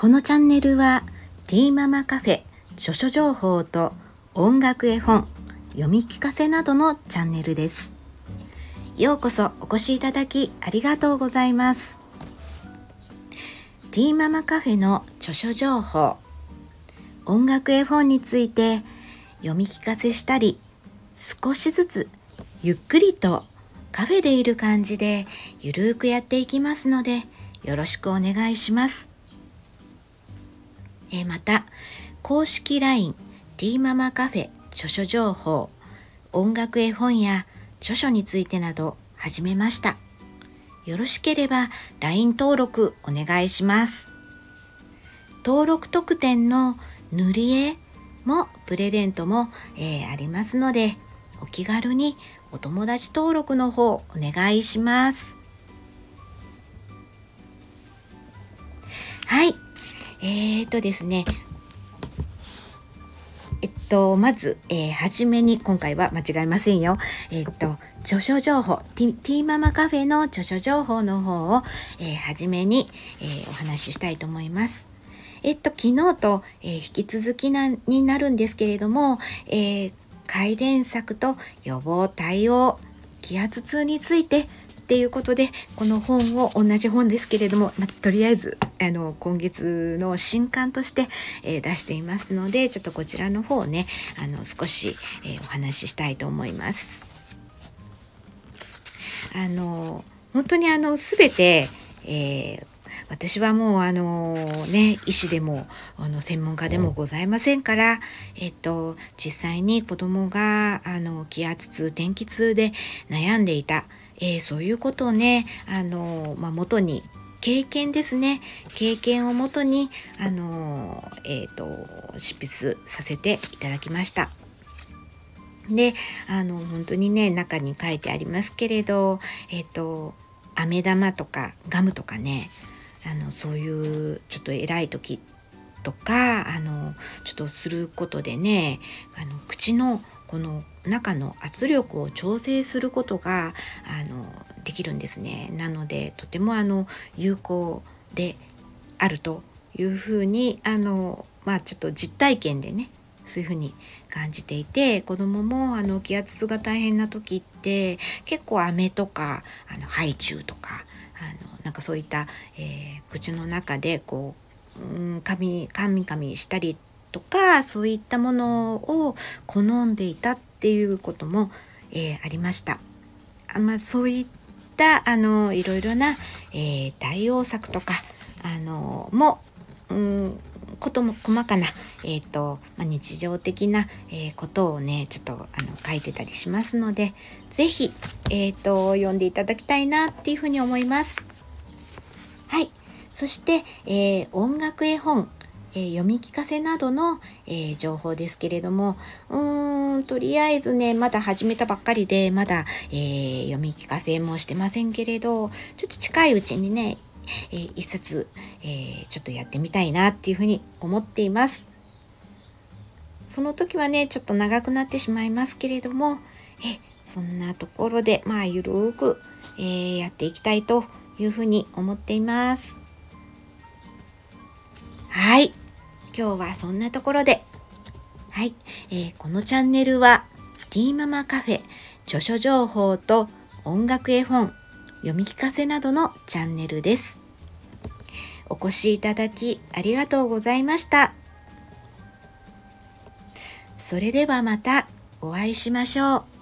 このチャンネルはティーママカフェ書書情報と音楽絵本読み聞かせなどのチャンネルですようこそお越しいただきありがとうございますティーママカフェの著書情報音楽絵本について読み聞かせしたり少しずつゆっくりとカフェでいる感じでゆるーくやっていきますのでよろしくお願いします。えまた公式 LINE ティーママカフェ著書情報音楽絵本や著書についてなど始めました。よろしければ LINE 登録お願いします。登録特典の塗り絵もプレゼントも、えー、ありますのでお気軽にお友達登録の方お願いします。えーとですね。えっと、まず、えー、はじめに、今回は間違いませんよ。えっと、著書情報、ティティーママカフェの著書情報の方を、えー、はじめに、えー、お話ししたいと思います。えっと、昨日と、えー、引き続きな、になるんですけれども、えー、改善策と予防対応気圧痛についてっていうことでこの本を同じ本ですけれども、まとりあえずあの今月の新刊として、えー、出していますのでちょっとこちらの方をねあの少し、えー、お話ししたいと思います。あの本当にあの全て、えー、私はもうあのね医師でもあの専門家でもございませんから、えっと、実際に子供があの気圧痛天気痛で悩んでいた、えー、そういうことをねあの、まあ、元に経験ですね経験をもとにあの、えーと、執筆させていただきました。であの本当にね中に書いてありますけれどえっ、ー、と飴玉とかガムとかねあのそういうちょっと偉い時とかあのちょっとすることでねあの口のこの中の圧力を調整することがあのできるんですね。なのでとてもあの有効であるというふうにあのまあちょっと実体験でねそういうふうに感じていて子供もあの気圧が大変な時って結構飴とかあのハイチュウとかあのなんかそういった、えー、口の中でこう、うん、かみかみかみしたりとかそういったものを好んでいたっていうことも、えー、ありました。あまあ、そういったあのいろいろな、えー、対応策とかあのも、うん、ことも細かな、えーとまあ、日常的な、えー、ことをねちょっとあの書いてたりしますので是非、えーと読んでいただきたいなっていうふうに思います。はい。そして、えー、音楽絵本、えー、読み聞かせなどの、えー、情報ですけれども、うーん、とりあえずね、まだ始めたばっかりで、まだ、え読み聞かせもしてませんけれど、ちょっと近いうちにね、え一冊、えちょっとやってみたいなっていうふうに思っています。その時はね、ちょっと長くなってしまいますけれども、えそんなところで、まあ、ゆるーく、えやっていきたいというふうに思っています。はい。今日はそんなところで。はい。えー、このチャンネルは、ティーママカフェ、著書情報と音楽絵本、読み聞かせなどのチャンネルです。お越しいただきありがとうございました。それではまたお会いしましょう。